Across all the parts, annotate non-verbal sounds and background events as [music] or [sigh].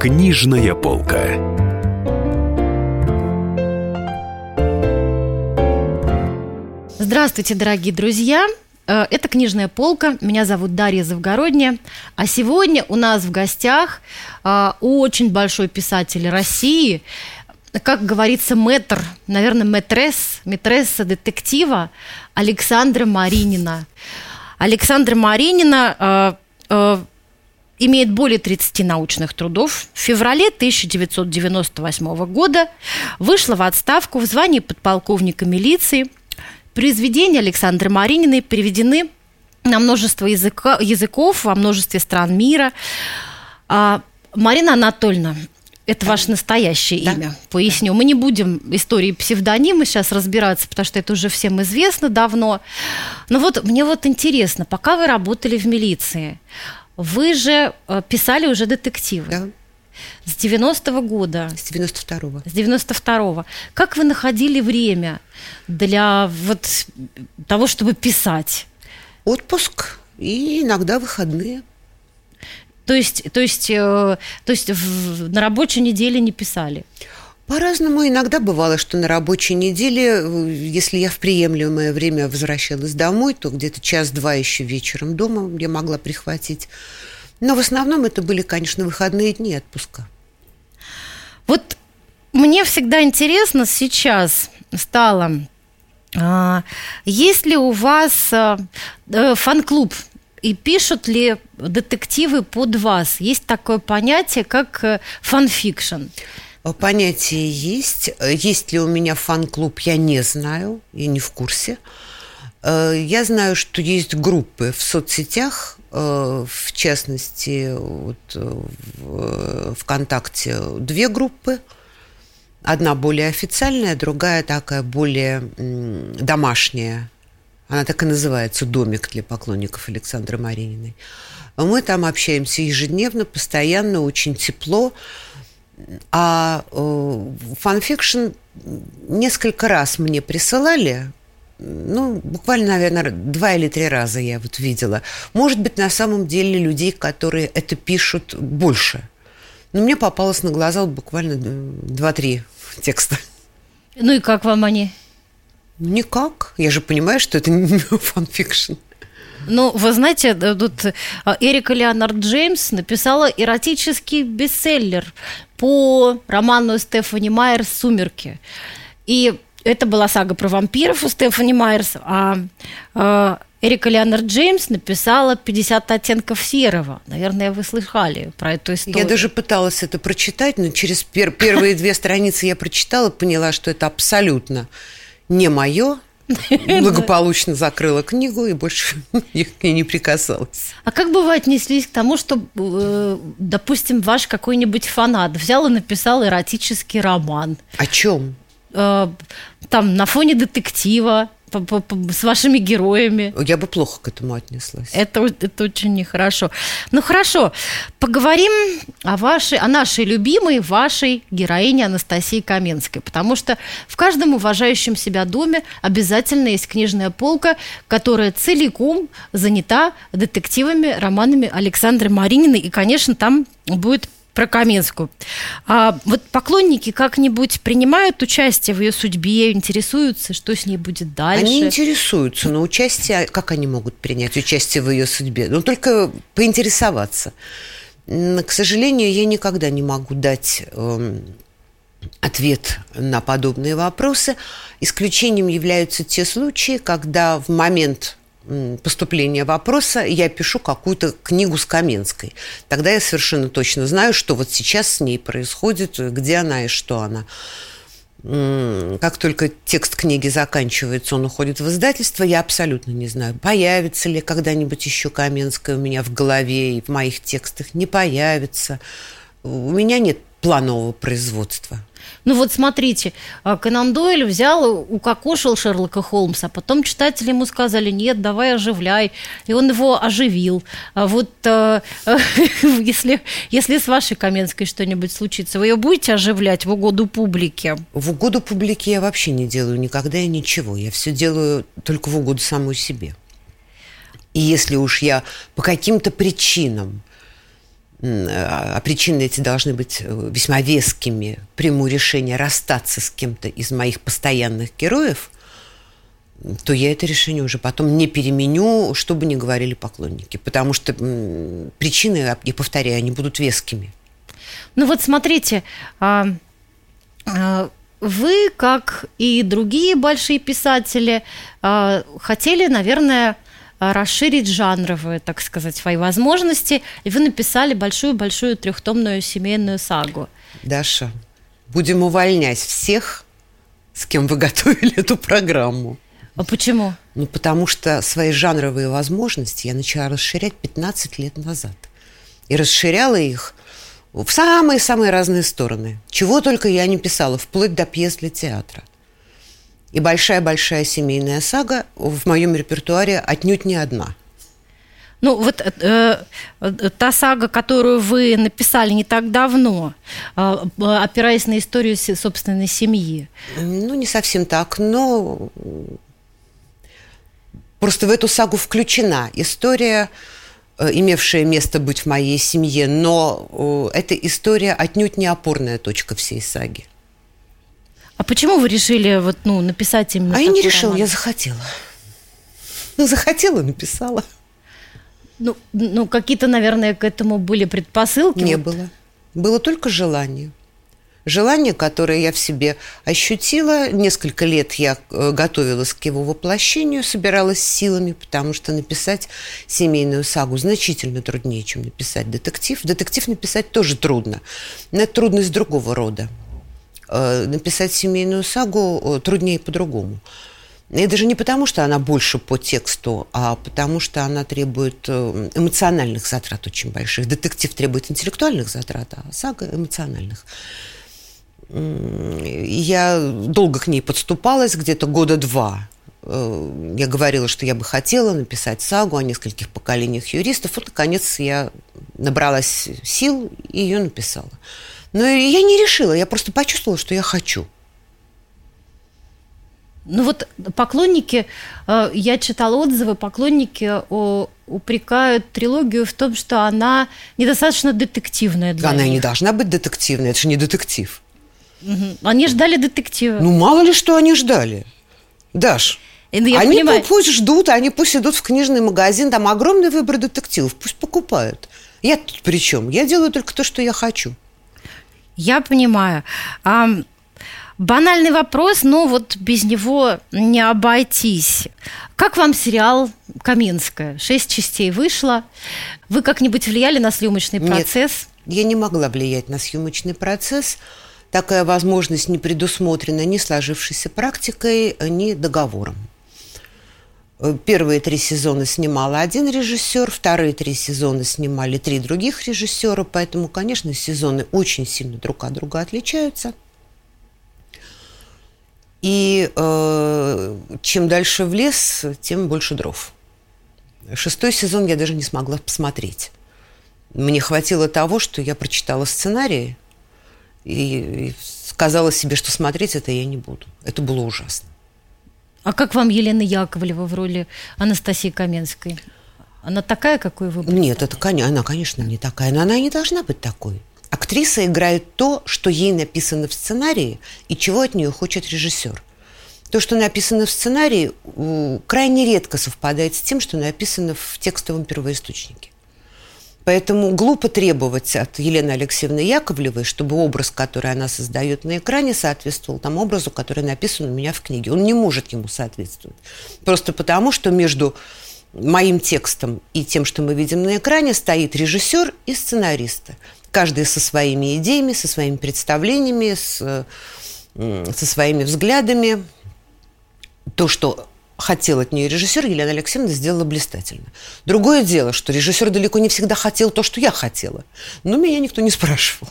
Книжная полка. Здравствуйте, дорогие друзья! Э, Это книжная полка. Меня зовут Дарья Завгородняя. А сегодня у нас в гостях э, очень большой писатель России, как говорится, мэтр, наверное, мэтресс, мэтресса детектива Александра Маринина. Александра Маринина э, имеет более 30 научных трудов. В феврале 1998 года вышла в отставку в звании подполковника милиции. Произведения Александры Марининой переведены на множество языка, языков во множестве стран мира. А, Марина Анатольевна, это да. ваше настоящее да. имя. Поясню. Да. Мы не будем истории псевдонимы сейчас разбираться, потому что это уже всем известно давно. Но вот мне вот интересно, пока вы работали в милиции, вы же э, писали уже детективы. Да. С 90-го года. С 92-го. С 92-го. Как вы находили время для вот того, чтобы писать? Отпуск и иногда выходные. То есть, то есть, э, то есть в, на рабочей неделе не писали? По-разному. Иногда бывало, что на рабочей неделе, если я в приемлемое время возвращалась домой, то где-то час-два еще вечером дома я могла прихватить. Но в основном это были, конечно, выходные дни отпуска. Вот мне всегда интересно сейчас стало, а, есть ли у вас а, э, фан-клуб и пишут ли детективы под вас? Есть такое понятие, как э, фанфикшн. Понятие есть. Есть ли у меня фан-клуб, я не знаю, я не в курсе. Э, я знаю, что есть группы в соцсетях, э, в частности, вот в ВКонтакте две группы. Одна более официальная, другая такая более домашняя. Она так и называется «Домик для поклонников Александры Марининой». Мы там общаемся ежедневно, постоянно, очень тепло. А э, фанфикшн несколько раз мне присылали, ну, буквально, наверное, два или три раза я вот видела. Может быть, на самом деле людей, которые это пишут больше. Но мне попалось на глаза вот буквально два-три текста. Ну и как вам они? Никак. Я же понимаю, что это не [laughs] фанфикшн. Ну, вы знаете, тут э, Эрика Леонард Джеймс написала эротический бестселлер по роману Стефани Майерс «Сумерки». И это была сага про вампиров у Стефани Майерс, а, а Эрика Леонард Джеймс написала «50 оттенков серого». Наверное, вы слышали про эту историю. Я даже пыталась это прочитать, но через пер- первые две страницы я прочитала, поняла, что это абсолютно не мое, благополучно закрыла книгу и больше [laughs] к ней не прикасалась. А как бы вы отнеслись к тому, что, э, допустим, ваш какой-нибудь фанат взял и написал эротический роман? О чем? Э, там на фоне детектива, с вашими героями. Я бы плохо к этому отнеслась. Это, это очень нехорошо. Ну хорошо, поговорим о вашей, о нашей любимой вашей героине Анастасии Каменской, потому что в каждом уважающем себя доме обязательно есть книжная полка, которая целиком занята детективами, романами Александры Марининой, и, конечно, там будет про Каменскую. А вот поклонники как-нибудь принимают участие в ее судьбе, интересуются, что с ней будет дальше? Они интересуются, но участие, как они могут принять участие в ее судьбе? Ну, только поинтересоваться. К сожалению, я никогда не могу дать э, ответ на подобные вопросы. Исключением являются те случаи, когда в момент поступления вопроса я пишу какую-то книгу с Каменской. Тогда я совершенно точно знаю, что вот сейчас с ней происходит, где она и что она. Как только текст книги заканчивается, он уходит в издательство, я абсолютно не знаю, появится ли когда-нибудь еще Каменская у меня в голове и в моих текстах, не появится. У меня нет планового производства. Ну вот смотрите, а, Конан Дойль взял, укокошил Шерлока Холмса, а потом читатели ему сказали, нет, давай оживляй, и он его оживил. А вот а, [laughs] если, если с вашей Каменской что-нибудь случится, вы ее будете оживлять в угоду публике? В угоду публике я вообще не делаю никогда и ничего. Я все делаю только в угоду самой себе. И если уж я по каким-то причинам а причины эти должны быть э, весьма вескими, приму решение расстаться с кем-то из моих постоянных героев, то я это решение уже потом не переменю, что бы ни говорили поклонники. Потому что причины, я повторяю, они будут вескими. Ну вот смотрите, а, а, вы, как и другие большие писатели, а, хотели, наверное, расширить жанровые, так сказать, свои возможности, и вы написали большую-большую трехтомную семейную сагу. Даша, будем увольнять всех, с кем вы [laughs] готовили эту программу. А почему? Ну, потому что свои жанровые возможности я начала расширять 15 лет назад. И расширяла их в самые-самые разные стороны. Чего только я не писала, вплоть до пьес для театра. И большая-большая семейная сага в моем репертуаре отнюдь не одна. Ну, вот э, э, та сага, которую вы написали не так давно, э, опираясь на историю собственной семьи. Ну, не совсем так, но просто в эту сагу включена история, э, имевшая место быть в моей семье, но э, эта история отнюдь не опорная точка всей саги. А почему вы решили вот, ну, написать именно А я не решила, роман? я захотела. Ну, захотела, написала. Ну, ну какие-то, наверное, к этому были предпосылки? Не вот. было. Было только желание. Желание, которое я в себе ощутила. Несколько лет я э, готовилась к его воплощению, собиралась силами, потому что написать семейную сагу значительно труднее, чем написать детектив. Детектив написать тоже трудно, но это трудность другого рода. Э, написать семейную сагу э, труднее по-другому. И даже не потому, что она больше по тексту, а потому что она требует э, эмоциональных затрат очень больших. Детектив требует интеллектуальных затрат, а сага эмоциональных. Я долго к ней подступалась, где-то года два. Я говорила, что я бы хотела написать сагу о нескольких поколениях юристов. Вот, наконец, я набралась сил и ее написала. Но я не решила, я просто почувствовала, что я хочу. Ну вот поклонники, э, я читала отзывы, поклонники упрекают трилогию в том, что она недостаточно детективная для Она них. не должна быть детективной, это же не детектив. Угу. Они ждали детектива. Ну, мало ли что они ждали. Даш, ну, я они понимаю. пусть ждут, они пусть идут в книжный магазин, там огромный выбор детективов, пусть покупают. Я тут при чем? Я делаю только то, что я хочу. Я понимаю. А, банальный вопрос, но вот без него не обойтись. Как вам сериал «Каминская»? Шесть частей вышло. Вы как-нибудь влияли на съемочный процесс? Нет, я не могла влиять на съемочный процесс. Такая возможность не предусмотрена ни сложившейся практикой, ни договором. Первые три сезона снимал один режиссер, вторые три сезона снимали три других режиссера, поэтому, конечно, сезоны очень сильно друг от друга отличаются. И э, чем дальше в лес, тем больше дров. Шестой сезон я даже не смогла посмотреть. Мне хватило того, что я прочитала сценарий и, и сказала себе, что смотреть это я не буду. Это было ужасно. А как вам Елена Яковлева в роли Анастасии Каменской? Она такая, какой вы были? Нет, это, она, конечно, не такая, но она не должна быть такой. Актриса играет то, что ей написано в сценарии и чего от нее хочет режиссер. То, что написано в сценарии, крайне редко совпадает с тем, что написано в текстовом первоисточнике. Поэтому глупо требовать от Елены Алексеевны Яковлевой, чтобы образ, который она создает на экране, соответствовал тому образу, который написан у меня в книге. Он не может ему соответствовать. Просто потому, что между моим текстом и тем, что мы видим на экране, стоит режиссер и сценаристы. Каждый со своими идеями, со своими представлениями, с, со своими взглядами. То, что хотел от нее режиссер, Елена Алексеевна сделала блистательно. Другое дело, что режиссер далеко не всегда хотел то, что я хотела. Но меня никто не спрашивал.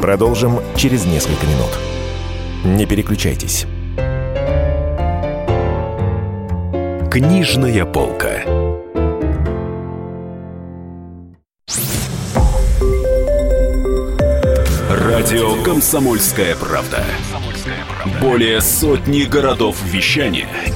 Продолжим через несколько минут. Не переключайтесь. Книжная полка. Радио «Комсомольская правда». Более сотни городов вещания –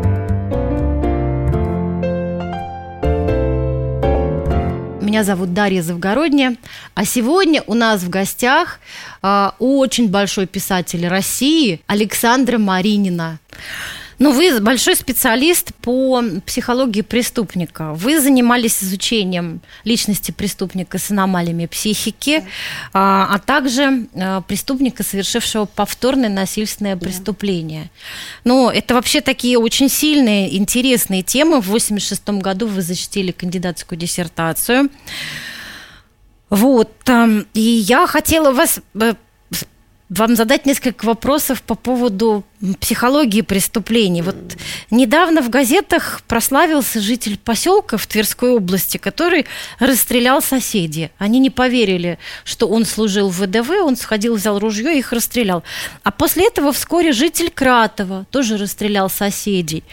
Меня зовут Дарья Завгородняя. А сегодня у нас в гостях э, очень большой писатель России Александра Маринина. Ну, вы большой специалист по психологии преступника. Вы занимались изучением личности преступника с аномалиями психики, а, а также а, преступника, совершившего повторное насильственное преступление. Ну, это вообще такие очень сильные, интересные темы. В 1986 году вы защитили кандидатскую диссертацию. Вот. И я хотела вас э, вам задать несколько вопросов по поводу психологии преступлений. Вот недавно в газетах прославился житель поселка в Тверской области, который расстрелял соседей. Они не поверили, что он служил в ВДВ, он сходил, взял ружье и их расстрелял. А после этого вскоре житель Кратова тоже расстрелял соседей.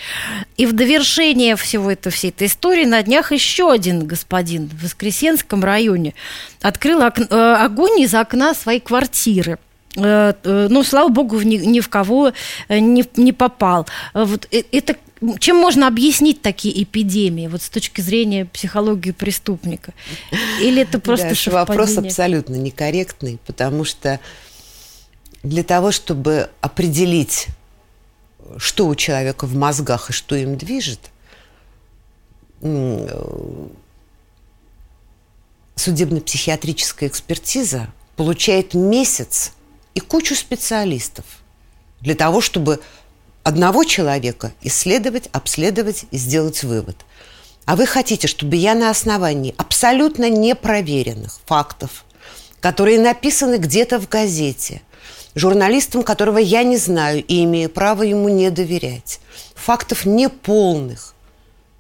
И в довершение всего этого, всей этой истории на днях еще один господин в Воскресенском районе открыл ок- э, огонь из окна своей квартиры. Э, э, ну, слава богу, ни, ни в кого э, не, не попал. Вот это чем можно объяснить такие эпидемии, вот с точки зрения психологии преступника? Или это просто да, Вопрос абсолютно некорректный, потому что для того, чтобы определить, что у человека в мозгах и что им движет, судебно-психиатрическая экспертиза получает месяц и кучу специалистов для того, чтобы одного человека исследовать, обследовать и сделать вывод. А вы хотите, чтобы я на основании абсолютно непроверенных фактов, которые написаны где-то в газете, журналистом, которого я не знаю и имею право ему не доверять, фактов неполных,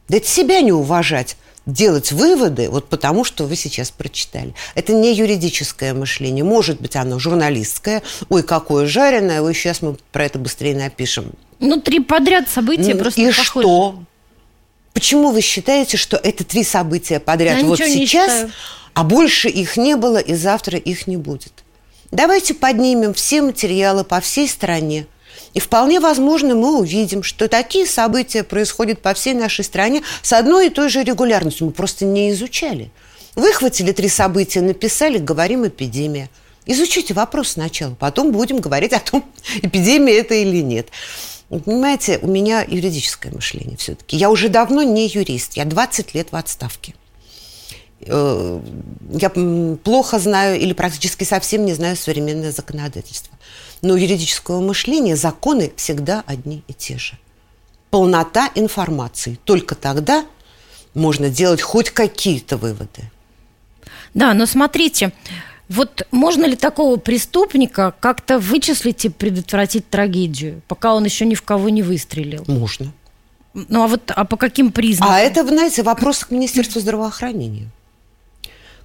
да это себя не уважать, делать выводы вот потому, что вы сейчас прочитали. Это не юридическое мышление. Может быть, оно журналистское. Ой, какое жареное. Ой, сейчас мы про это быстрее напишем. Ну, три подряд события ну, просто И что? Почему вы считаете, что это три события подряд Я вот сейчас, а больше их не было и завтра их не будет? Давайте поднимем все материалы по всей стране – и вполне возможно, мы увидим, что такие события происходят по всей нашей стране с одной и той же регулярностью. Мы просто не изучали. Выхватили три события, написали, говорим эпидемия. Изучите вопрос сначала, потом будем говорить о том, [laughs] эпидемия это или нет. Понимаете, у меня юридическое мышление все-таки. Я уже давно не юрист, я 20 лет в отставке. Э, я плохо знаю или практически совсем не знаю современное законодательство. Но у юридического мышления законы всегда одни и те же. Полнота информации. Только тогда можно делать хоть какие-то выводы. Да, но смотрите, вот можно ли такого преступника как-то вычислить и предотвратить трагедию, пока он еще ни в кого не выстрелил? Можно. Ну а вот а по каким признакам? А это, знаете, вопрос к Министерству здравоохранения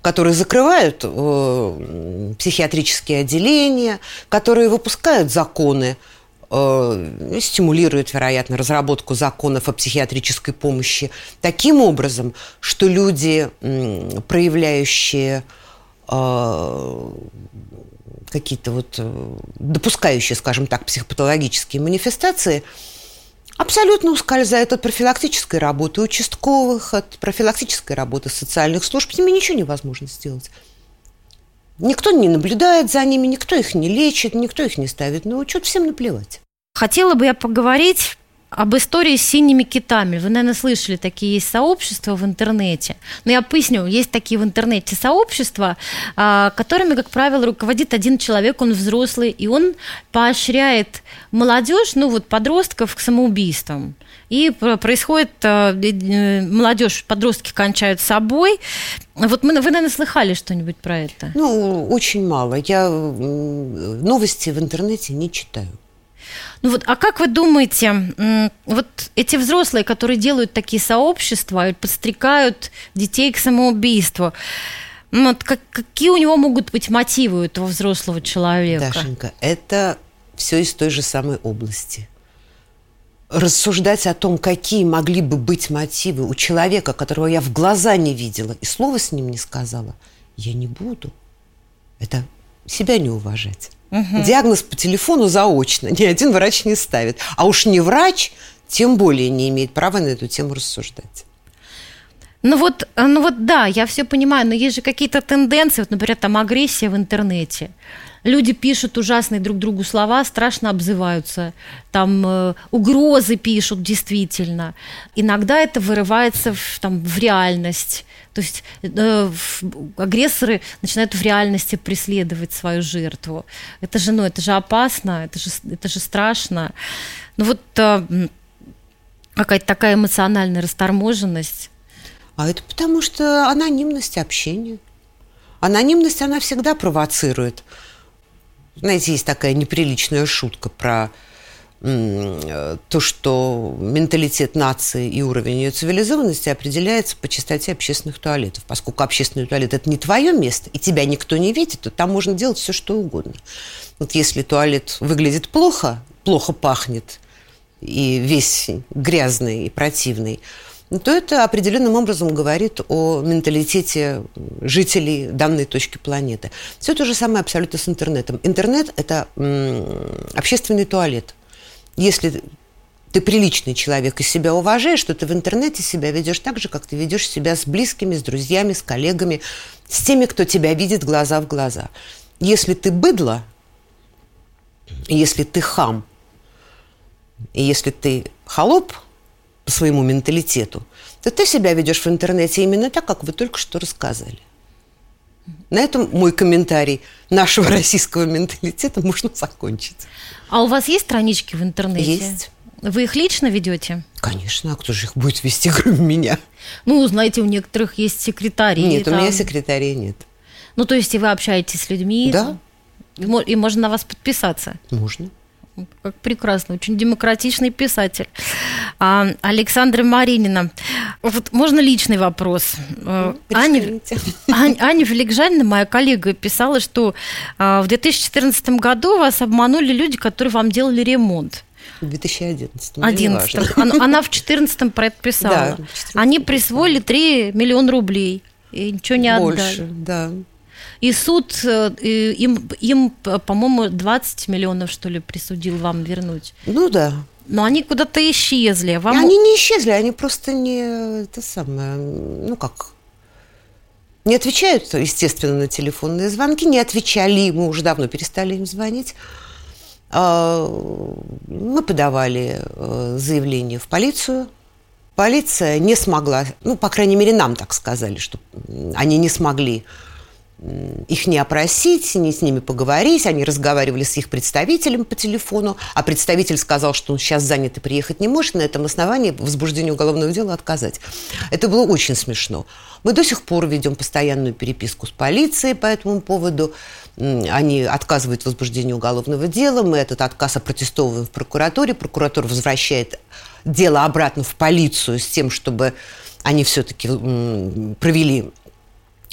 которые закрывают э, психиатрические отделения, которые выпускают законы, э, стимулируют, вероятно, разработку законов о психиатрической помощи таким образом, что люди, э, проявляющие э, какие-то вот э, допускающие, скажем так, психопатологические манифестации – абсолютно ускользает от профилактической работы участковых, от профилактической работы социальных служб. С ними ничего невозможно сделать. Никто не наблюдает за ними, никто их не лечит, никто их не ставит на учет, всем наплевать. Хотела бы я поговорить об истории с синими китами. Вы, наверное, слышали, такие есть сообщества в интернете. Но я поясню, есть такие в интернете сообщества, а, которыми, как правило, руководит один человек, он взрослый, и он поощряет молодежь, ну вот подростков к самоубийствам. И происходит, а, э, молодежь, подростки кончают собой. Вот мы, вы, наверное, слыхали что-нибудь про это? Ну, очень мало. Я новости в интернете не читаю. Ну вот, а как вы думаете, вот эти взрослые, которые делают такие сообщества и подстрекают детей к самоубийству, вот как, какие у него могут быть мотивы у этого взрослого человека? Дашенька, это все из той же самой области. Рассуждать о том, какие могли бы быть мотивы у человека, которого я в глаза не видела и слова с ним не сказала, я не буду. Это себя не уважать. Угу. Диагноз по телефону заочно ни один врач не ставит. А уж не врач, тем более не имеет права на эту тему рассуждать. Ну вот, ну вот да, я все понимаю, но есть же какие-то тенденции, вот, например, там агрессия в интернете. Люди пишут ужасные друг другу слова, страшно обзываются, там э, угрозы пишут действительно. Иногда это вырывается в, там, в реальность. То есть э, агрессоры начинают в реальности преследовать свою жертву. Это же, ну, это же опасно, это же, это же страшно. Ну вот э, какая-то такая эмоциональная расторможенность. А это потому что анонимность общения. Анонимность, она всегда провоцирует. Знаете, есть такая неприличная шутка про то, что менталитет нации и уровень ее цивилизованности определяется по частоте общественных туалетов. Поскольку общественный туалет – это не твое место, и тебя никто не видит, то там можно делать все, что угодно. Вот если туалет выглядит плохо, плохо пахнет, и весь грязный и противный, то это определенным образом говорит о менталитете жителей данной точки планеты. Все то же самое абсолютно с интернетом. Интернет – это общественный туалет. Если ты приличный человек и себя уважаешь, то ты в интернете себя ведешь так же, как ты ведешь себя с близкими, с друзьями, с коллегами, с теми, кто тебя видит глаза в глаза. Если ты быдло, если ты хам, и если ты холоп по своему менталитету, то ты себя ведешь в интернете именно так, как вы только что рассказали. На этом мой комментарий нашего [laughs] российского менталитета можно закончить. А у вас есть странички в интернете? Есть. Вы их лично ведете? Конечно, а кто же их будет вести, [laughs] кроме меня? Ну, знаете, у некоторых есть секретари. Нет, там... у меня секретарей нет. Ну, то есть и вы общаетесь с людьми? Да. И можно на вас подписаться? Можно. Как прекрасно, очень демократичный писатель. А, Александра Маринина. Вот можно личный вопрос. Ну, Аня, Аня, Аня Феликжанина, моя коллега, писала, что а, в 2014 году вас обманули люди, которые вам делали ремонт. В 2011. 11. Она, она в 2014 про это писала. Да, Они присвоили 3 миллиона рублей и ничего не отдали. Больше, да. И суд э, им, им по-моему, 20 миллионов, что ли, присудил вам вернуть. Ну да. Но они куда-то исчезли. Вам... Они не исчезли, они просто не... Это самое... Ну как... Не отвечают, естественно, на телефонные звонки. Не отвечали, мы уже давно перестали им звонить. А, мы подавали э, заявление в полицию. Полиция не смогла, ну, по крайней мере, нам так сказали, что они не смогли их не опросить, не с ними поговорить. Они разговаривали с их представителем по телефону, а представитель сказал, что он сейчас занят и приехать не может, на этом основании возбуждению уголовного дела отказать. Это было очень смешно. Мы до сих пор ведем постоянную переписку с полицией по этому поводу. Они отказывают в возбуждении уголовного дела. Мы этот отказ опротестовываем в прокуратуре. Прокуратура возвращает дело обратно в полицию с тем, чтобы они все-таки провели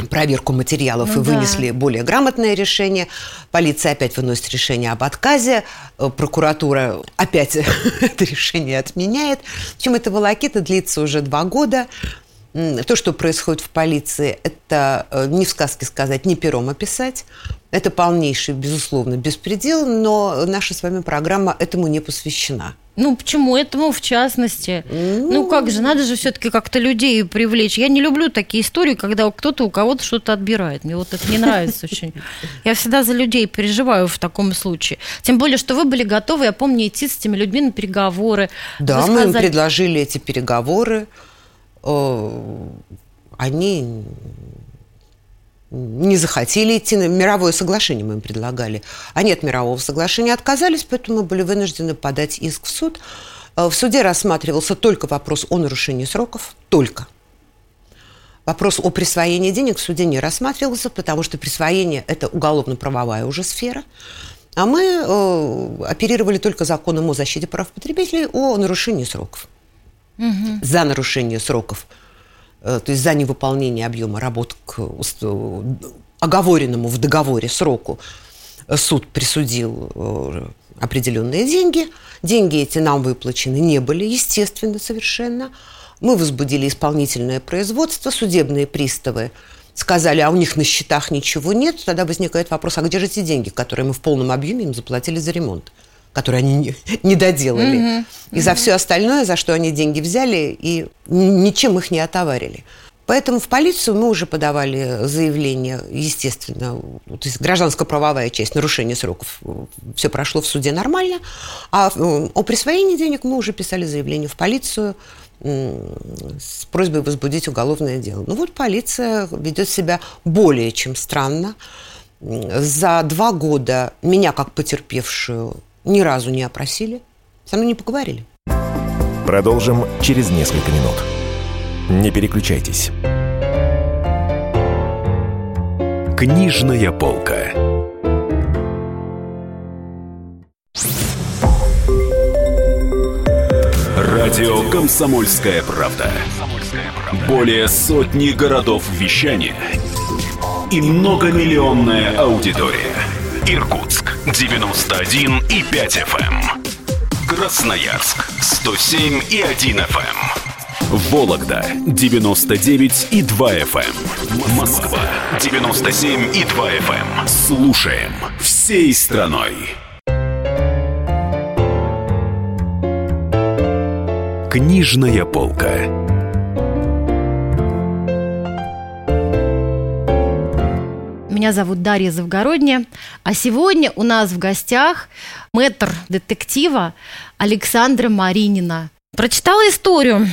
проверку материалов ну, и вынесли да. более грамотное решение. Полиция опять выносит решение об отказе. Э, прокуратура опять [laughs] это решение отменяет. В общем, эта волокита длится уже два года. То, что происходит в полиции, это э, не в сказке сказать, не пером описать. Это полнейший, безусловно, беспредел, но наша с вами программа этому не посвящена. Ну, почему этому в частности? Ну, ну как же, надо же все-таки как-то людей привлечь. Я не люблю такие истории, когда кто-то у кого-то что-то отбирает. Мне вот это не нравится очень. Я всегда за людей переживаю в таком случае. Тем более, что вы были готовы, я помню, идти с этими людьми на переговоры. Да, мы им предложили эти переговоры. Они не захотели идти на мировое соглашение, мы им предлагали. Они от мирового соглашения отказались, поэтому мы были вынуждены подать иск в суд. Э, в суде рассматривался только вопрос о нарушении сроков, только. Вопрос о присвоении денег в суде не рассматривался, потому что присвоение – это уголовно-правовая уже сфера. А мы э, оперировали только законом о защите прав потребителей о нарушении сроков. Угу. За нарушение сроков то есть за невыполнение объема работ к оговоренному в договоре сроку, суд присудил определенные деньги. Деньги эти нам выплачены не были, естественно, совершенно. Мы возбудили исполнительное производство, судебные приставы сказали, а у них на счетах ничего нет, тогда возникает вопрос, а где же эти деньги, которые мы в полном объеме им заплатили за ремонт? Которые они не, доделали. Mm-hmm. И за все остальное, за что они деньги взяли, и ничем их не отоварили. Поэтому в полицию мы уже подавали заявление, естественно, то есть гражданско-правовая часть, нарушение сроков, все прошло в суде нормально, а о присвоении денег мы уже писали заявление в полицию, с просьбой возбудить уголовное дело. Ну вот полиция ведет себя более чем странно. За два года меня как потерпевшую ни разу не опросили, со мной не поговорили. Продолжим через несколько минут. Не переключайтесь. Книжная полка. Радио «Комсомольская правда». Более сотни городов вещания и многомиллионная аудитория. Иркутск 91 и 5 FM. Эм. Красноярск 107 и 1 FM. Эм. Вологда 99 и 2 FM. Эм. Москва 97 и 2 FM. Слушаем всей страной. Книжная полка. Меня зовут Дарья Завгородня, а сегодня у нас в гостях мэтр детектива Александра Маринина. Прочитала историю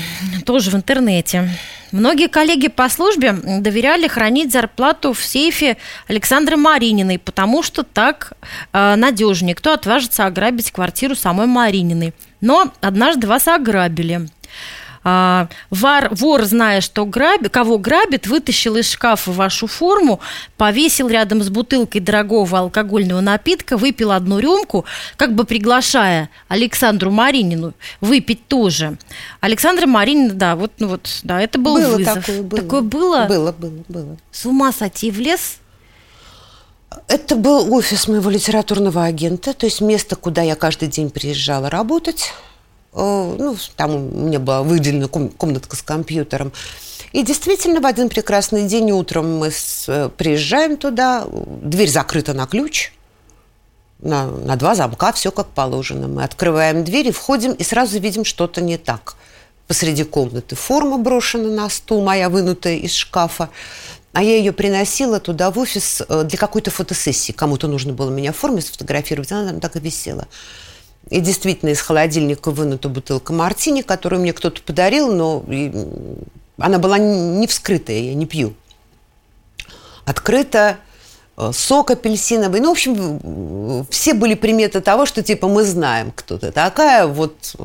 тоже в интернете. Многие коллеги по службе доверяли хранить зарплату в сейфе Александры Марининой, потому что так э, надежнее. Кто отважится ограбить квартиру самой Марининой? Но однажды вас ограбили. А, вар, вор, зная, что грабит, кого грабит, вытащил из шкафа вашу форму, повесил рядом с бутылкой дорогого алкогольного напитка, выпил одну рюмку, как бы приглашая Александру Маринину выпить тоже. Александра Маринина, да, вот, ну вот, да, это был было вызов. Такое, было. такое было? Было, было, было. С ума сойти в лес? Это был офис моего литературного агента, то есть место, куда я каждый день приезжала работать. Э, ну, там у меня была выделена комнатка с компьютером. И действительно, в один прекрасный день утром мы с, э, приезжаем туда, дверь закрыта на ключ, на, на два замка, все как положено. Мы открываем дверь и входим, и сразу видим что-то не так. Посреди комнаты форма брошена на стул, моя вынутая из шкафа. А я ее приносила туда в офис э, для какой-то фотосессии. Кому-то нужно было меня в форме сфотографировать, она там так и висела. И действительно из холодильника вынута бутылка мартини, которую мне кто-то подарил, но она была не вскрытая, я не пью. Открыта, э, сок апельсиновый. Ну, в общем, все были приметы того, что типа мы знаем, кто ты такая. Вот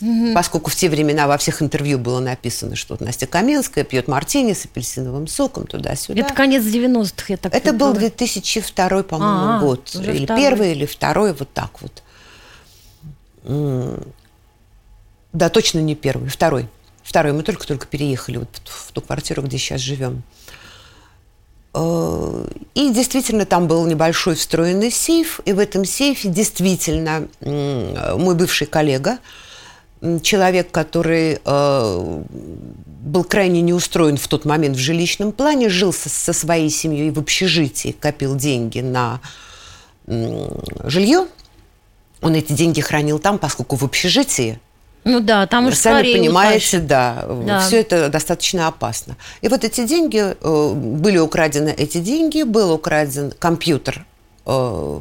Угу. Поскольку в те времена во всех интервью было написано, что Настя Каменская пьет мартини с апельсиновым соком туда-сюда. Это конец 90-х, я так Это был 2002, по-моему, А-а, год. Или второй. первый, или второй, вот так вот. Да, точно не первый, второй. Второй. Мы только-только переехали вот в ту квартиру, где сейчас живем. Э, и действительно там был небольшой встроенный сейф, и в этом сейфе действительно мой бывший коллега, человек, который э, был крайне не устроен в тот момент в жилищном плане, жил со своей семьей в общежитии, копил деньги на жилье, он эти деньги хранил там, поскольку в общежитии. Ну да, там уж Сами понимаете, да, да, все это достаточно опасно. И вот эти деньги, э, были украдены эти деньги, был украден компьютер э,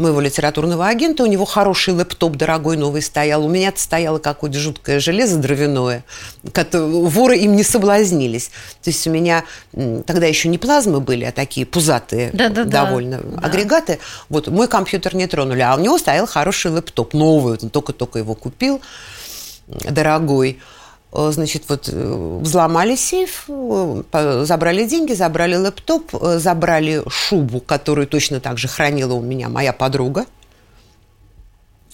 моего литературного агента, у него хороший лэптоп дорогой новый стоял, у меня стояло какое-то жуткое железо дровяное, воры им не соблазнились. То есть у меня тогда еще не плазмы были, а такие пузатые да, да, довольно да. агрегаты. Вот мой компьютер не тронули, а у него стоял хороший лэптоп, новый, он только-только его купил, дорогой. Э, значит, вот э, взломали сейф, э, забрали деньги, забрали лэптоп, забрали шубу, которую точно так же хранила у меня моя подруга.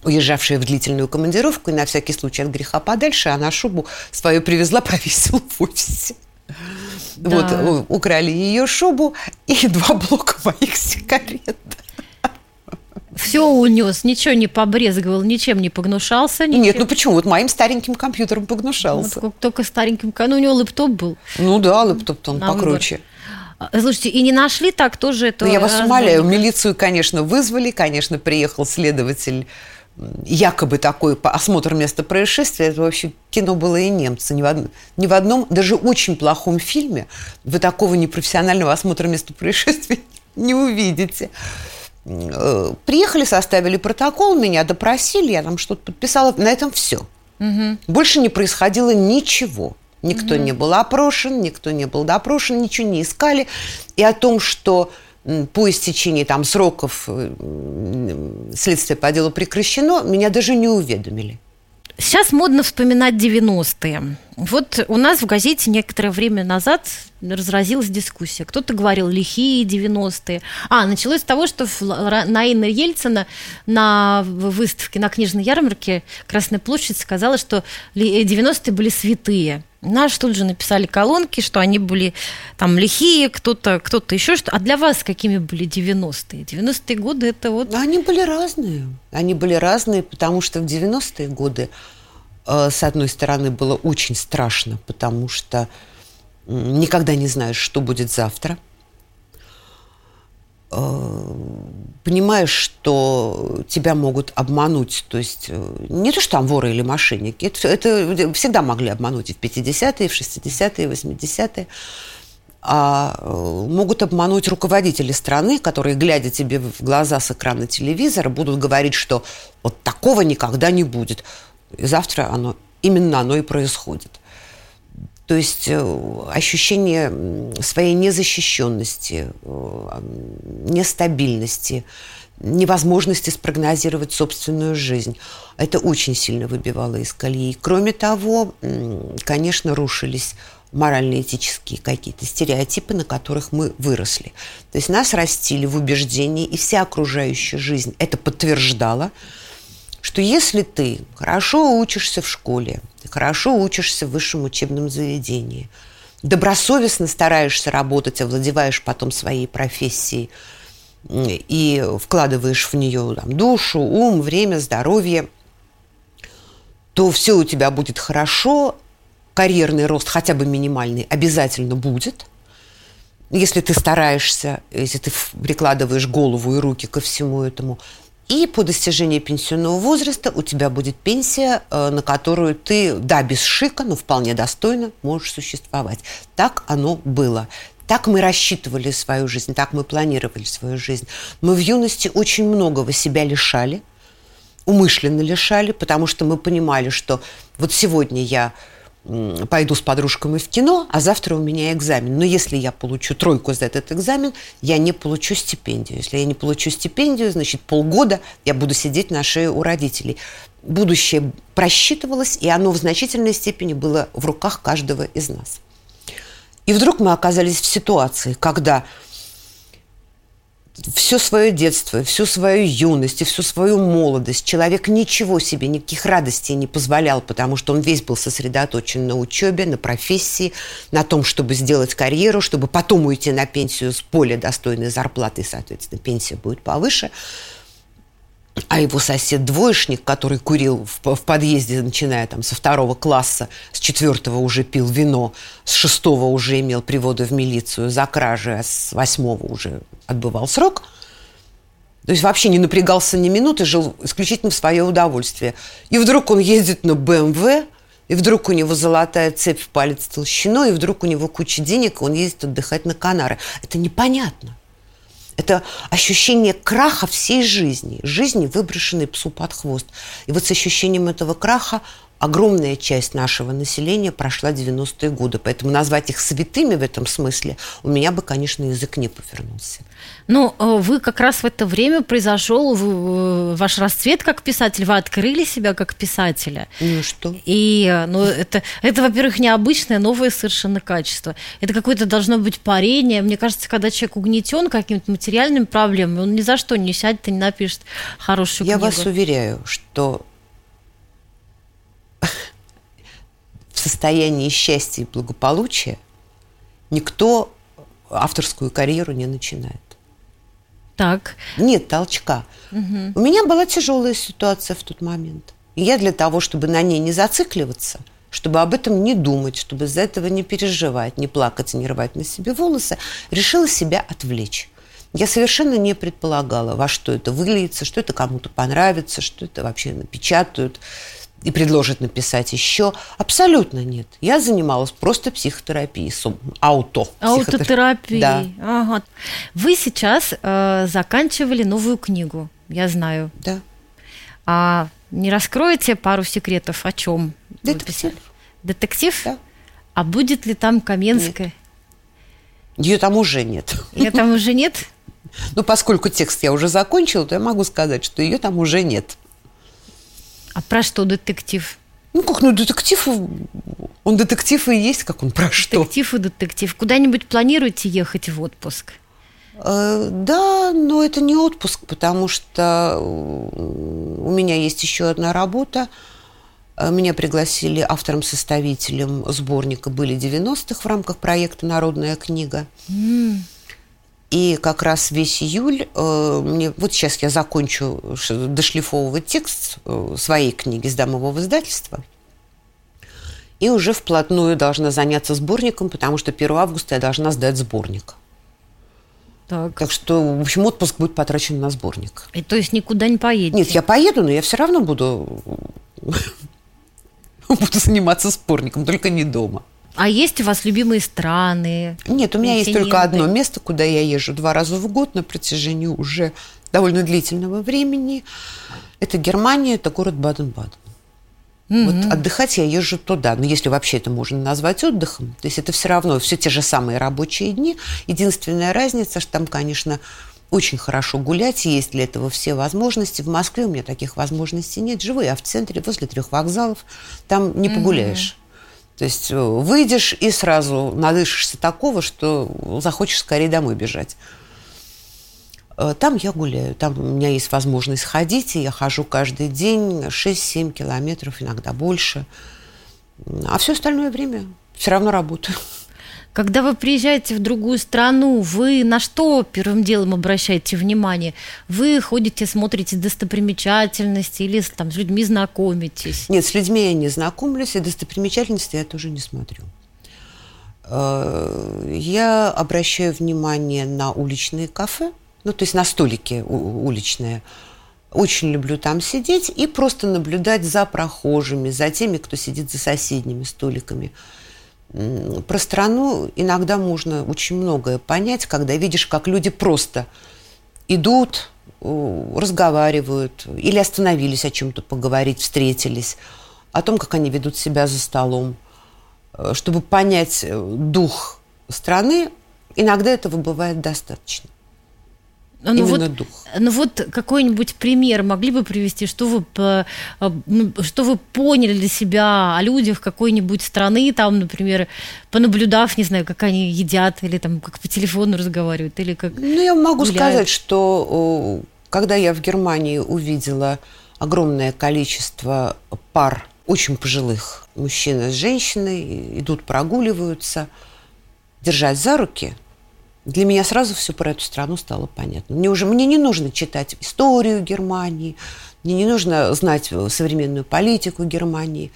уезжавшая в длительную командировку, и на всякий случай от греха подальше, она шубу свою привезла, [laughs] повесила в офисе. Да. Вот, украли ее шубу и [laughs] два блока моих сигарет. Все унес, ничего не побрезговал, ничем не погнушался. Ничем. Нет, ну почему? Вот моим стареньким компьютером погнушался. Вот, только стареньким, ну у него лэптоп был. Ну да, лэптоп он покруче. Выбор. Слушайте, и не нашли так тоже это. Ну, я вас умоляю, милицию, конечно, вызвали, конечно, приехал следователь якобы такой осмотр места происшествия, это вообще кино было и немцы. Ни в, одном, ни в одном, даже очень плохом фильме вы такого непрофессионального осмотра места [laughs] происшествия не увидите. Э, приехали, составили протокол, меня допросили, я там что-то подписала. На этом все. Угу. Больше не происходило ничего. Никто угу. не был опрошен, никто не был допрошен, ничего не искали. И о том, что по истечении там сроков э, следствие по делу прекращено, меня даже не уведомили. Сейчас модно вспоминать 90-е. Вот у нас в газете некоторое время назад разразилась дискуссия. Кто-то говорил лихие 90-е. А, началось с того, что Наина Ельцина на выставке на книжной ярмарке Красная площадь сказала, что 90-е были святые. Наши тут же написали колонки, что они были там лихие, кто-то кто еще что. А для вас какими были 90-е? 90-е годы это вот... Они были разные. Они были разные, потому что в 90-е годы, э, с одной стороны, было очень страшно, потому что никогда не знаешь, что будет завтра. Э, понимаешь, что тебя могут обмануть. То есть э, не то, что там воры или мошенники. Это, это всегда могли обмануть и в 50-е, и в 60-е, и в 80-е. А э, могут обмануть руководители страны, которые, глядя тебе в глаза с экрана телевизора, будут говорить, что вот такого никогда не будет. И завтра оно, именно оно и происходит. То есть э, ощущение своей незащищенности, э, нестабильности, невозможности спрогнозировать собственную жизнь. Это очень сильно выбивало из колеи. Кроме того, конечно, рушились морально-этические какие-то стереотипы, на которых мы выросли. То есть нас растили в убеждении, и вся окружающая жизнь это подтверждала, что если ты хорошо учишься в школе, хорошо учишься в высшем учебном заведении, добросовестно стараешься работать, овладеваешь потом своей профессией и вкладываешь в нее там, душу, ум, время, здоровье, то все у тебя будет хорошо, карьерный рост хотя бы минимальный обязательно будет. Если ты стараешься, если ты прикладываешь голову и руки ко всему этому – и по достижении пенсионного возраста у тебя будет пенсия, э, на которую ты, да, без шика, но вполне достойно можешь существовать. Так оно было. Так мы рассчитывали свою жизнь, так мы планировали свою жизнь. Мы в юности очень многого себя лишали, умышленно лишали, потому что мы понимали, что вот сегодня я пойду с подружками в кино, а завтра у меня экзамен. Но если я получу тройку за этот экзамен, я не получу стипендию. Если я не получу стипендию, значит, полгода я буду сидеть на шее у родителей. Будущее просчитывалось, и оно в значительной степени было в руках каждого из нас. И вдруг мы оказались в ситуации, когда все свое детство, всю свою юность и всю свою молодость человек ничего себе, никаких радостей не позволял, потому что он весь был сосредоточен на учебе, на профессии, на том, чтобы сделать карьеру, чтобы потом уйти на пенсию с более достойной зарплатой, соответственно, пенсия будет повыше – а его сосед-двоечник, который курил в, в подъезде, начиная там со второго класса, с четвертого уже пил вино, с шестого уже имел приводы в милицию за кражи, а с восьмого уже отбывал срок. То есть вообще не напрягался ни минуты, жил исключительно в свое удовольствие. И вдруг он ездит на БМВ, и вдруг у него золотая цепь в палец толщиной, и вдруг у него куча денег, и он ездит отдыхать на Канары. Это непонятно. Это ощущение краха всей жизни, жизни, выброшенной псу под хвост. И вот с ощущением этого краха огромная часть нашего населения прошла 90-е годы. Поэтому назвать их святыми в этом смысле у меня бы, конечно, язык не повернулся. Ну, э, вы как раз в это время произошел ваш расцвет как писатель, вы открыли себя как писателя. Ну что? И, э, ну, это, это во-первых, необычное, новое совершенно качество. Это какое-то должно быть парение. Мне кажется, когда человек угнетен какими-то материальными проблемами, он ни за что не сядет и не напишет хорошую Я книгу. вас уверяю, что в состоянии счастья и благополучия никто авторскую карьеру не начинает. Так. Нет толчка. Угу. У меня была тяжелая ситуация в тот момент. И я для того, чтобы на ней не зацикливаться, чтобы об этом не думать, чтобы из-за этого не переживать, не плакать, не рвать на себе волосы, решила себя отвлечь. Я совершенно не предполагала, во что это выльется, что это кому-то понравится, что это вообще напечатают и предложат написать еще. Абсолютно нет. Я занималась просто психотерапией, ауто. Аутотерапией. Да. Ага. Вы сейчас э, заканчивали новую книгу, я знаю. Да. А не раскроете пару секретов о чем? Детектив. Детектив? Да. А будет ли там Каменская? Нет. Ее там уже нет. Ее там уже нет? [laughs] Ну, поскольку текст я уже закончила, то я могу сказать, что ее там уже нет. А про что детектив? Ну как, ну детектив, он детектив и есть, как он про что. Детектив и детектив. Куда-нибудь планируете ехать в отпуск? Э, да, но это не отпуск, потому что у меня есть еще одна работа. Э, меня пригласили автором-составителем сборника «Были 90-х» в рамках проекта «Народная книга». Mm. И как раз весь июль, э, мне, вот сейчас я закончу дошлифовывать текст э, своей книги, сдам его в издательство. И уже вплотную должна заняться сборником, потому что 1 августа я должна сдать сборник. Так. так что, в общем, отпуск будет потрачен на сборник. И то есть никуда не поедете? Нет, я поеду, но я все равно буду, [laughs] буду заниматься сборником, только не дома. А есть у вас любимые страны? Нет, у меня есть только одно место, куда я езжу два раза в год на протяжении уже довольно длительного времени. Это Германия, это город Баден-Баден. Mm-hmm. Вот отдыхать я езжу туда. Но если вообще это можно назвать отдыхом, то есть это все равно все те же самые рабочие дни. Единственная разница, что там, конечно, очень хорошо гулять, есть для этого все возможности. В Москве у меня таких возможностей нет. Живу я в центре, возле трех вокзалов. Там не погуляешь. То есть э, выйдешь и сразу надышишься такого, что захочешь скорее домой бежать. Э, там я гуляю, там у меня есть возможность ходить, и я хожу каждый день 6-7 километров, иногда больше. А все остальное время все равно работаю. Когда вы приезжаете в другую страну, вы на что первым делом обращаете внимание? Вы ходите, смотрите достопримечательности или там, с людьми знакомитесь? Нет, с людьми я не знакомлюсь, и достопримечательности я тоже не смотрю. Э, я обращаю внимание на уличные кафе, ну, то есть на столики уличные. Очень люблю там сидеть и просто наблюдать за прохожими, за теми, кто сидит за соседними столиками. Про страну иногда можно очень многое понять, когда видишь, как люди просто идут, разговаривают или остановились о чем-то поговорить, встретились, о том, как они ведут себя за столом. Э, чтобы понять э, дух страны, иногда этого бывает достаточно. Ну Именно вот, дух. Ну вот какой-нибудь пример могли бы привести, что вы, э, ну, что вы поняли для себя о людях какой-нибудь страны, там, например, понаблюдав, не знаю, как они едят, или там как по телефону разговаривают, или как Ну, я могу гуляют. сказать, что когда я в Германии увидела огромное количество пар очень пожилых, мужчина с женщиной, идут, прогуливаются, держась за руки – для меня сразу все про эту страну стало понятно. Мне уже мне не нужно читать историю Германии, мне не нужно знать современную политику Германии.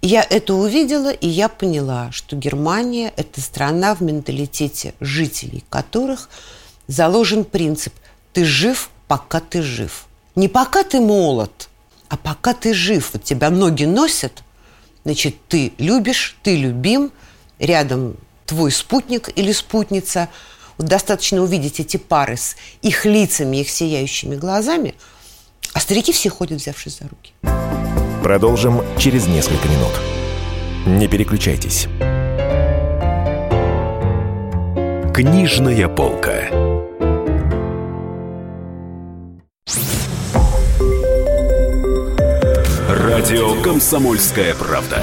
Я это увидела, и я поняла, что Германия – это страна в менталитете жителей которых заложен принцип «ты жив, пока ты жив». Не пока ты молод, а пока ты жив. Вот тебя ноги носят, значит, ты любишь, ты любим, рядом твой спутник или спутница. Вот достаточно увидеть эти пары с их лицами, их сияющими глазами, а старики все ходят, взявшись за руки. Продолжим через несколько минут. Не переключайтесь. Книжная полка. Радио Комсомольская правда".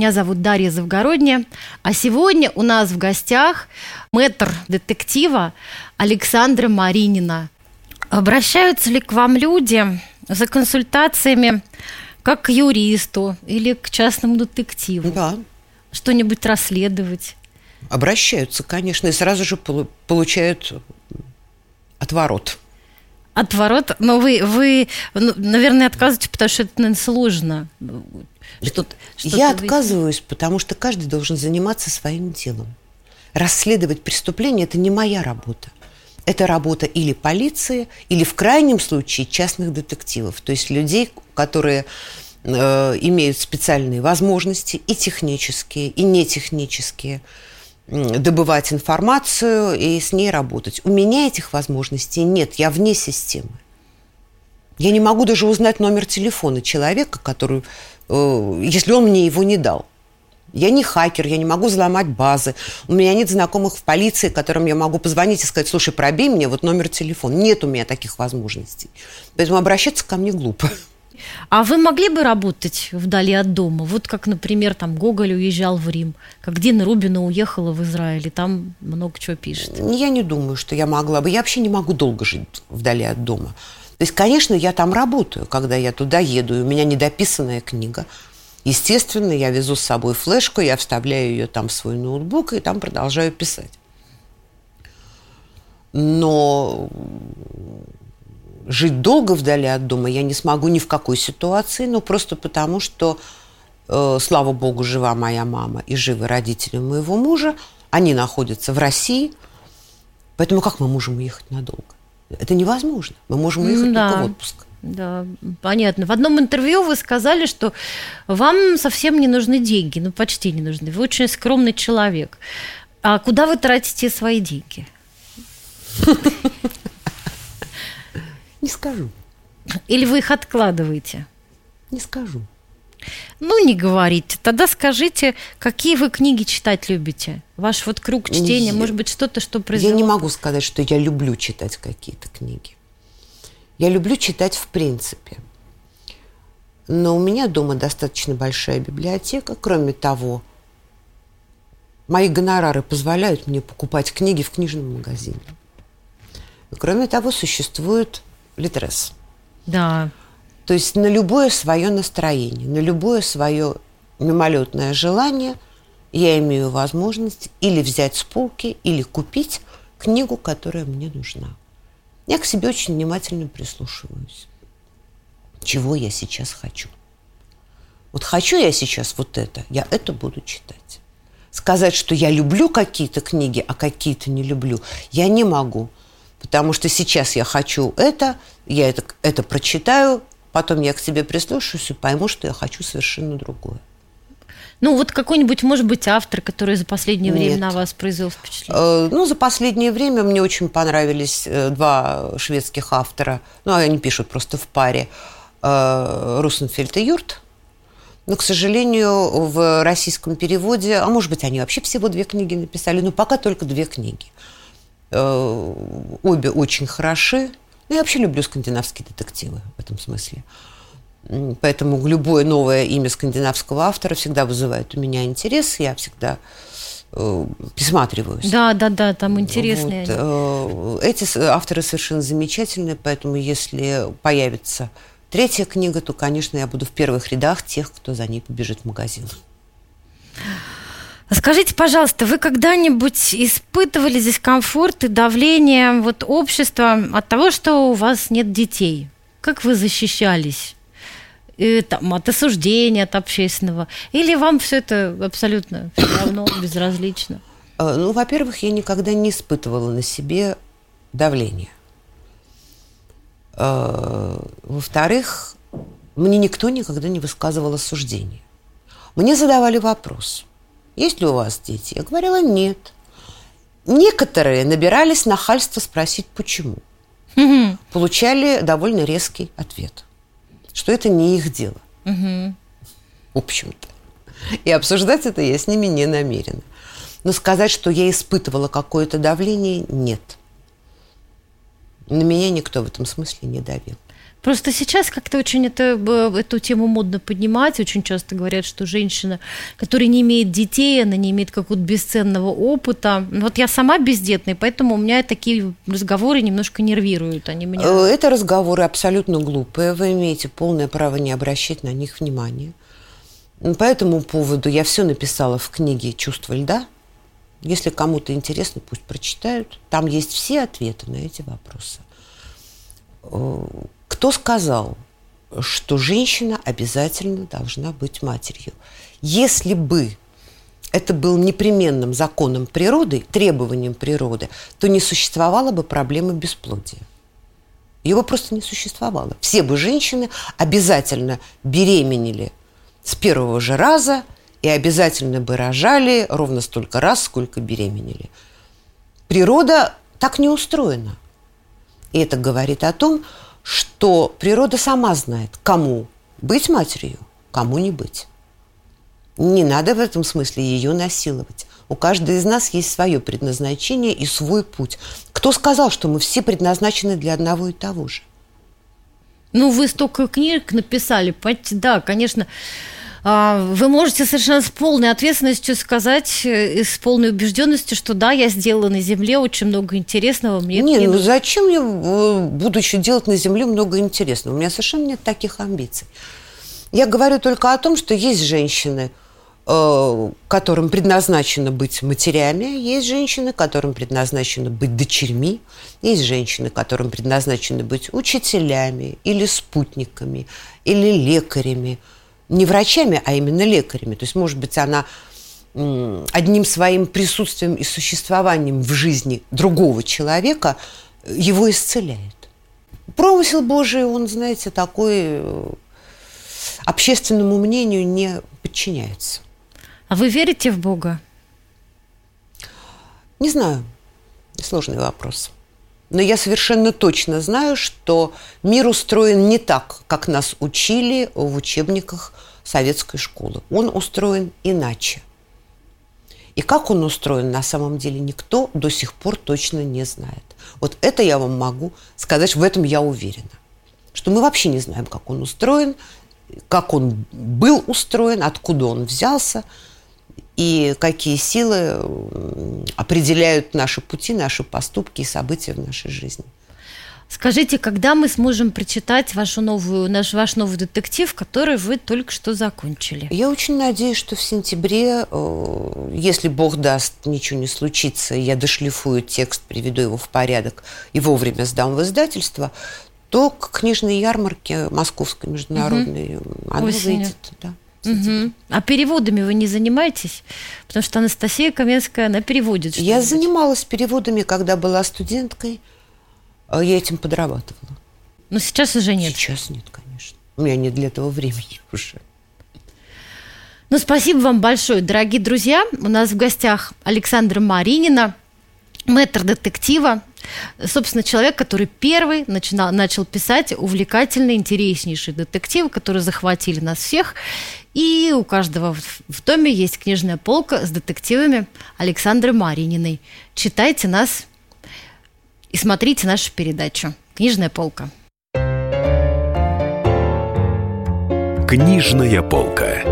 Меня зовут Дарья Завгородня, а сегодня у нас в гостях мэтр детектива Александра Маринина. Обращаются ли к вам люди за консультациями как к юристу или к частному детективу? Да. Что-нибудь расследовать? Обращаются, конечно, и сразу же получают отворот. Отворот? Но вы, вы ну, наверное, отказываете, потому что это, наверное, сложно. Что что Я отказываюсь, потому что каждый должен заниматься своим делом. Расследовать преступление – это не моя работа. Это работа или полиции, или в крайнем случае частных детективов, то есть людей, которые э, имеют специальные возможности и технические, и нетехнические, добывать информацию и с ней работать. У меня этих возможностей нет, я вне системы. Я не могу даже узнать номер телефона человека, который если он мне его не дал. Я не хакер, я не могу взломать базы. У меня нет знакомых в полиции, которым я могу позвонить и сказать, слушай, пробей мне вот номер телефона. Нет у меня таких возможностей. Поэтому обращаться ко мне глупо. А вы могли бы работать вдали от дома? Вот как, например, там Гоголь уезжал в Рим, как Дина Рубина уехала в Израиль, и там много чего пишет. Я не думаю, что я могла бы. Я вообще не могу долго жить вдали от дома. То есть, конечно, я там работаю, когда я туда еду, и у меня недописанная книга. Естественно, я везу с собой флешку, я вставляю ее там в свой ноутбук и там продолжаю писать. Но жить долго вдали от дома я не смогу ни в какой ситуации, но просто потому, что, э, слава богу, жива моя мама и живы родители моего мужа, они находятся в России, поэтому как мы можем уехать надолго? Это невозможно. Мы можем уехать да. только в отпуск. Да, понятно. В одном интервью вы сказали, что вам совсем не нужны деньги, ну почти не нужны. Вы очень скромный человек. А куда вы тратите свои деньги? Не скажу. Или вы их откладываете? Не скажу. Ну, не говорите. Тогда скажите, какие вы книги читать любите? Ваш вот круг чтения, я, может быть, что-то, что произошло? Я не могу сказать, что я люблю читать какие-то книги. Я люблю читать в принципе. Но у меня дома достаточно большая библиотека. Кроме того, мои гонорары позволяют мне покупать книги в книжном магазине. Кроме того, существует Литрес. Да. То есть на любое свое настроение, на любое свое мимолетное желание я имею возможность или взять с полки, или купить книгу, которая мне нужна. Я к себе очень внимательно прислушиваюсь. Чего я сейчас хочу? Вот хочу я сейчас вот это, я это буду читать. Сказать, что я люблю какие-то книги, а какие-то не люблю, я не могу. Потому что сейчас я хочу это, я это, это прочитаю, Потом я к себе прислушаюсь и пойму, что я хочу совершенно другое. Ну, вот какой-нибудь, может быть, автор, который за последнее Нет. время на вас произвел впечатление? Э, ну, за последнее время мне очень понравились э, два шведских автора. Ну, они пишут просто в паре. Э, Русенфельд и Юрт. Но, к сожалению, в российском переводе, а может быть, они вообще всего две книги написали, но пока только две книги. Обе очень хороши. Ну, я вообще люблю скандинавские детективы в этом смысле. Поэтому любое новое имя скандинавского автора всегда вызывает у меня интерес. Я всегда э, присматриваюсь. Да, да, да, там интересные. Вот. Э, эти авторы совершенно замечательные, поэтому если появится третья книга, то, конечно, я буду в первых рядах тех, кто за ней побежит в магазин. Скажите, пожалуйста, вы когда-нибудь испытывали здесь комфорт и давление вот общества от того, что у вас нет детей? Как вы защищались? И, там, от осуждения, от общественного? Или вам все это абсолютно все равно, [coughs] безразлично? Э, ну, во-первых, я никогда не испытывала на себе давление. Э, во-вторых, мне никто никогда не высказывал осуждения. Мне задавали вопрос – есть ли у вас дети? Я говорила, нет. Некоторые набирались нахальства спросить, почему. Угу. Получали довольно резкий ответ, что это не их дело. Угу. В общем-то. И обсуждать это я с ними не намерена. Но сказать, что я испытывала какое-то давление, нет. На меня никто в этом смысле не давил. Просто сейчас как-то очень это, эту тему модно поднимать. Очень часто говорят, что женщина, которая не имеет детей, она не имеет какого-то бесценного опыта. Вот я сама бездетная, поэтому у меня такие разговоры немножко нервируют. Они меня... Э, это разговоры абсолютно глупые. Вы имеете полное право не обращать на них внимания. По этому поводу я все написала в книге «Чувство льда». Если кому-то интересно, пусть прочитают. Там есть все ответы на эти вопросы э, кто сказал, что женщина обязательно должна быть матерью? Если бы это был непременным законом природы, требованием природы, то не существовало бы проблемы бесплодия. Его просто не существовало. Все бы женщины обязательно беременели с первого же раза и обязательно бы рожали ровно столько раз, сколько беременели. Природа так не устроена. И это говорит о том, что природа сама знает, кому быть матерью, кому не быть. Не надо в этом смысле ее насиловать. У каждой из нас есть свое предназначение и свой путь. Кто сказал, что мы все предназначены для одного и того же? Ну, вы столько книг написали, да, конечно, вы можете совершенно с полной ответственностью сказать э, и с полной убежденностью, что да, я сделала на Земле очень много интересного. Мне не, ну зачем я э, буду еще делать на Земле много интересного? У меня совершенно нет таких амбиций. Я говорю только о том, что есть женщины, э, которым предназначено быть матерями, есть женщины, которым предназначено быть дочерьми, есть женщины, которым предназначено быть учителями или спутниками, или лекарями – не врачами, а именно лекарями. То есть, может быть, она одним своим присутствием и существованием в жизни другого человека э, его исцеляет. Промысел Божий, он, знаете, такой э, общественному мнению не подчиняется. А вы верите в Бога? Не знаю. Сложный вопрос. Но я совершенно точно знаю, что мир устроен не так, как нас учили в учебниках советской школы. Он устроен иначе. И как он устроен, на самом деле никто до сих пор точно не знает. Вот это я вам могу сказать, в этом я уверена. Что мы вообще не знаем, как он устроен, как он был устроен, откуда он взялся – и какие силы определяют наши пути, наши поступки и события в нашей жизни. Скажите, когда мы сможем прочитать вашу новую, наш, ваш новый детектив, который вы только что закончили? Я очень надеюсь, что в сентябре, э, если Бог даст, ничего не случится, я дошлифую текст, приведу его в порядок и вовремя сдам в издательство, то к книжной ярмарке московской международной угу. оно Осенью. выйдет. Да. Угу. А переводами вы не занимаетесь? Потому что Анастасия Каменская, она переводит. Я занималась переводами, когда была студенткой. А я этим подрабатывала. Но сейчас уже нет. Сейчас нет, конечно. У меня нет для этого времени [laughs] уже. Ну, спасибо вам большое, дорогие друзья. У нас в гостях Александра Маринина, мэтр детектива, собственно, человек, который первый начинал, начал писать увлекательные, интереснейшие детективы, которые захватили нас всех. И у каждого в доме есть книжная полка с детективами Александры Марининой. Читайте нас и смотрите нашу передачу «Книжная полка». Книжная полка.